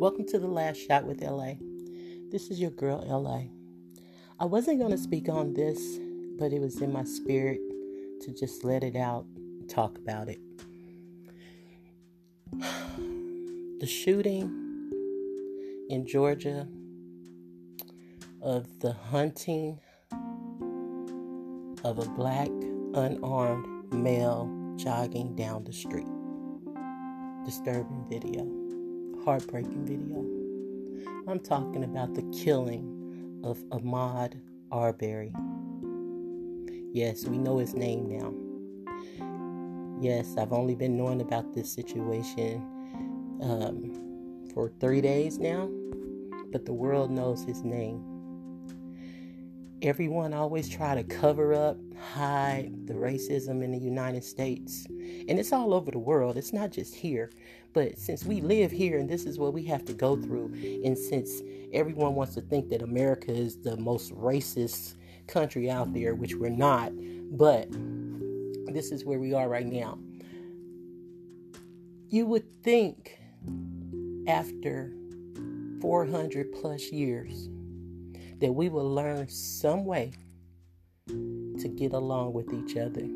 Welcome to the last shot with LA. This is your girl LA. I wasn't going to speak on this, but it was in my spirit to just let it out talk about it. The shooting in Georgia of the hunting of a black unarmed male jogging down the street. Disturbing video, heartbreaking video. I'm talking about the killing of Ahmaud Arbery. Yes, we know his name now. Yes, I've only been knowing about this situation um, for three days now, but the world knows his name. Everyone always try to cover up, hide the racism in the United States. And it's all over the world. It's not just here. But since we live here and this is what we have to go through, and since everyone wants to think that America is the most racist country out there, which we're not, but this is where we are right now. You would think after 400 plus years that we will learn some way to get along with each other.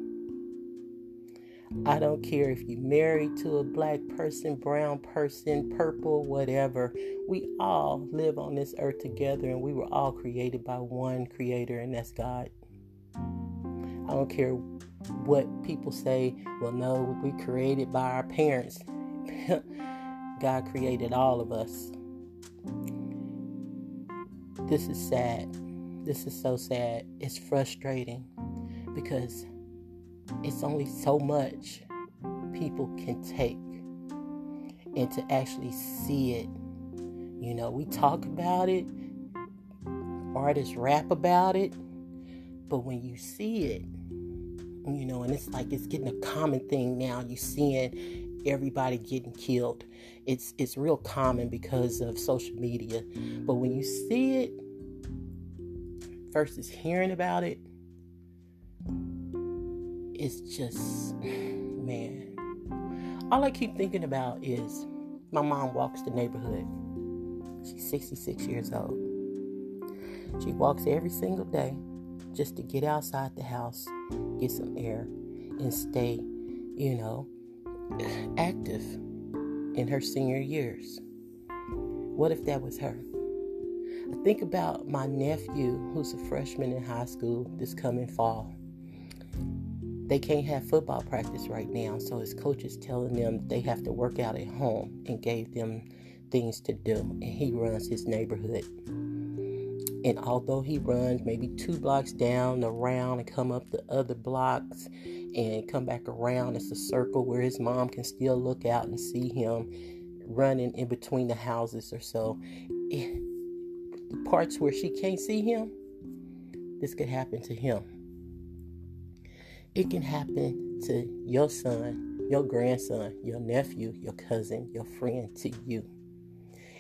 I don't care if you're married to a black person, brown person, purple, whatever. We all live on this earth together and we were all created by one creator, and that's God. I don't care what people say, well, no, we created by our parents. God created all of us. This is sad. This is so sad. It's frustrating because it's only so much people can take and to actually see it. You know, we talk about it, artists rap about it, but when you see it, you know, and it's like it's getting a common thing now. You seeing everybody getting killed. It's it's real common because of social media. But when you see it versus hearing about it, it's just man. All I keep thinking about is my mom walks the neighborhood. She's 66 years old. She walks every single day just to get outside the house, get some air, and stay, you know, active in her senior years. What if that was her? I think about my nephew who's a freshman in high school this coming fall. They can't have football practice right now, so his coach is telling them they have to work out at home and gave them things to do. And he runs his neighborhood. And although he runs maybe two blocks down, around, and come up the other blocks and come back around, it's a circle where his mom can still look out and see him running in between the houses or so. the parts where she can't see him, this could happen to him. It can happen to your son, your grandson, your nephew, your cousin, your friend, to you.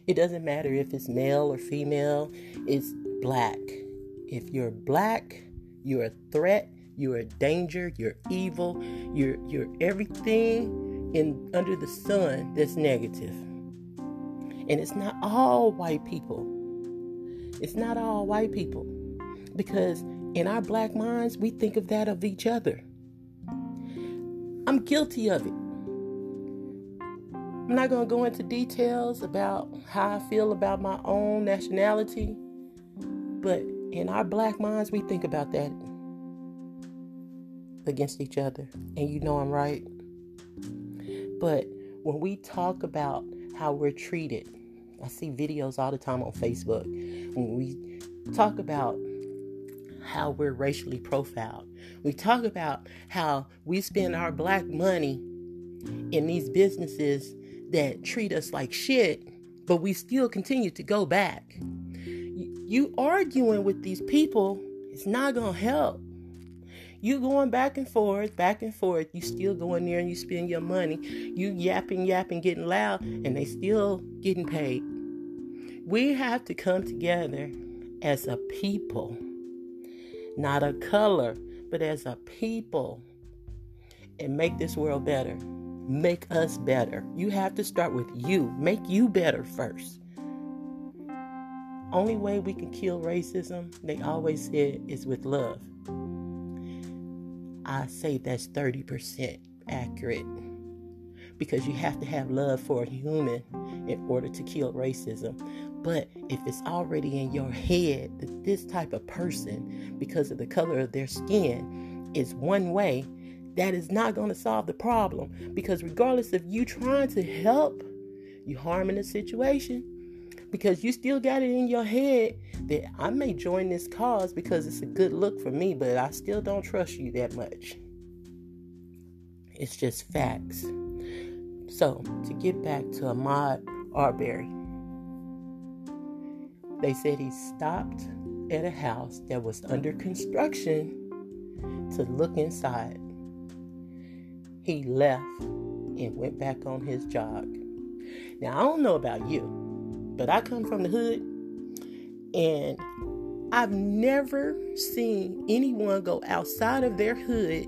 It doesn't matter if it's male or female, it's black. If you're black, you're a threat, you're a danger, you're evil, you're you're everything in under the sun that's negative. And it's not all white people. It's not all white people. Because in our black minds, we think of that of each other. I'm guilty of it. I'm not going to go into details about how I feel about my own nationality, but in our black minds, we think about that against each other. And you know I'm right. But when we talk about how we're treated, I see videos all the time on Facebook. When we talk about how we're racially profiled, we talk about how we spend our black money in these businesses that treat us like shit, but we still continue to go back. You arguing with these people is not going to help. You going back and forth, back and forth. You still going there and you spend your money. You yapping, yapping, getting loud, and they still getting paid. We have to come together as a people, not a color, but as a people, and make this world better. make us better. You have to start with you. Make you better first. Only way we can kill racism, they always said, is with love. I say that's 30% accurate because you have to have love for a human in order to kill racism. But if it's already in your head that this type of person, because of the color of their skin, is one way, that is not going to solve the problem. Because regardless of you trying to help, you harming the situation. Because you still got it in your head that I may join this cause because it's a good look for me, but I still don't trust you that much. It's just facts. So, to get back to Ahmaud Arbery, they said he stopped at a house that was under construction to look inside. He left and went back on his jog. Now, I don't know about you, but I come from the hood and I've never seen anyone go outside of their hood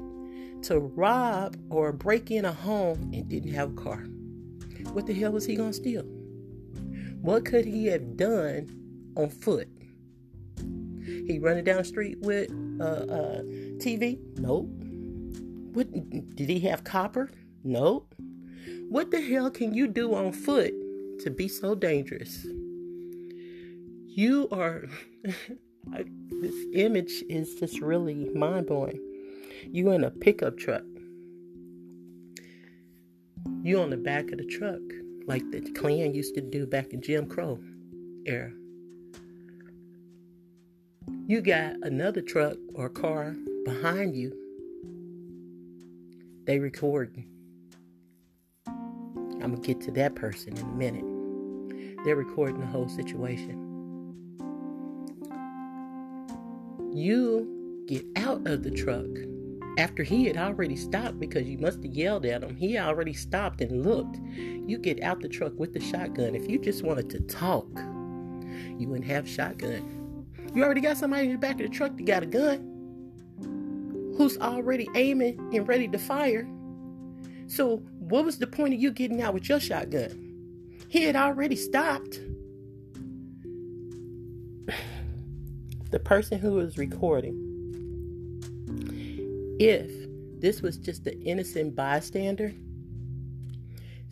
to rob or break in a home and didn't have a car. What the hell was he going to steal? What could he have done on foot? He running down the street with uh, uh, TV? Nope. What did he have copper? Nope. What the hell can you do on foot to be so dangerous? You are this image is just really mind blowing. You in a pickup truck. You on the back of the truck, like the Klan used to do back in Jim Crow era. You got another truck or car behind you. They recording. I'm gonna get to that person in a minute. They're recording the whole situation. You get out of the truck after he had already stopped because you must have yelled at him. He already stopped and looked. You get out the truck with the shotgun. If you just wanted to talk, you wouldn't have shotgun. You already got somebody in the back of the truck that got a gun who's already aiming and ready to fire. So, what was the point of you getting out with your shotgun? He had already stopped. The person who was recording if this was just an innocent bystander,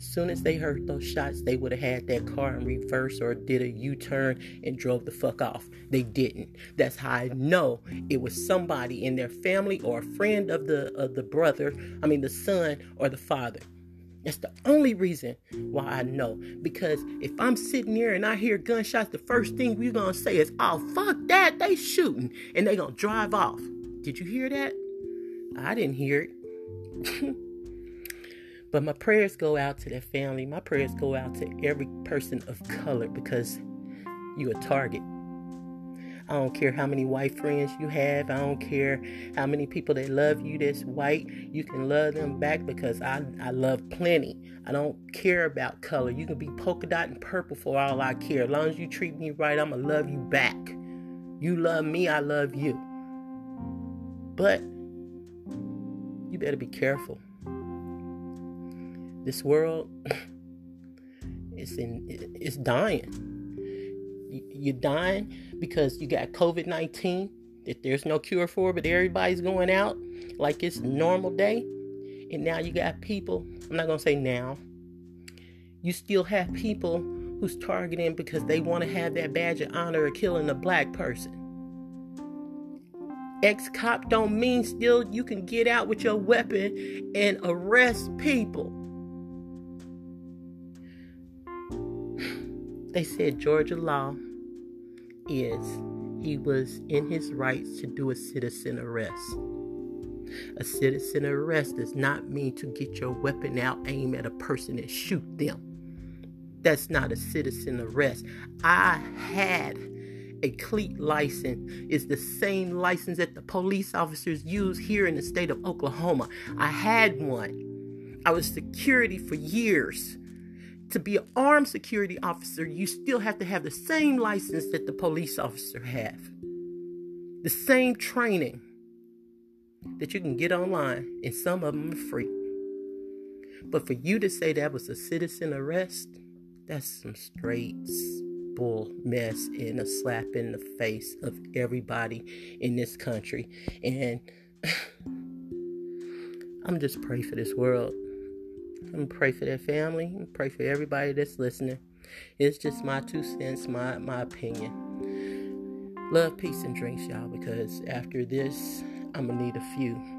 soon as they heard those shots, they would have had that car in reverse or did a U turn and drove the fuck off. They didn't. That's how I know it was somebody in their family or a friend of the of the brother, I mean the son or the father. That's the only reason why I know. Because if I'm sitting there and I hear gunshots, the first thing we're gonna say is, "Oh fuck that, they shooting," and they gonna drive off. Did you hear that? I didn't hear it. but my prayers go out to their family. My prayers go out to every person of color because you're a target. I don't care how many white friends you have. I don't care how many people that love you that's white. You can love them back because I, I love plenty. I don't care about color. You can be polka dot and purple for all I care. As long as you treat me right, I'm going to love you back. You love me, I love you. But you better be careful. This world is in it's dying. You're dying because you got COVID 19 that there's no cure for, but everybody's going out like it's normal day. And now you got people, I'm not to say now, you still have people who's targeting because they want to have that badge of honor of killing a black person ex cop don't mean still you can get out with your weapon and arrest people. They said Georgia law is he was in his rights to do a citizen arrest. A citizen arrest does not mean to get your weapon out, aim at a person, and shoot them. That's not a citizen arrest. I had a CLEET license is the same license that the police officers use here in the state of Oklahoma. I had one. I was security for years. To be an armed security officer, you still have to have the same license that the police officer have. The same training that you can get online, and some of them are free. But for you to say that was a citizen arrest, that's some straight mess and a slap in the face of everybody in this country. And I'm just pray for this world. I'm pray for their family. I'm pray for everybody that's listening. It's just my two cents, my my opinion. Love, peace, and drinks, y'all, because after this, I'm gonna need a few.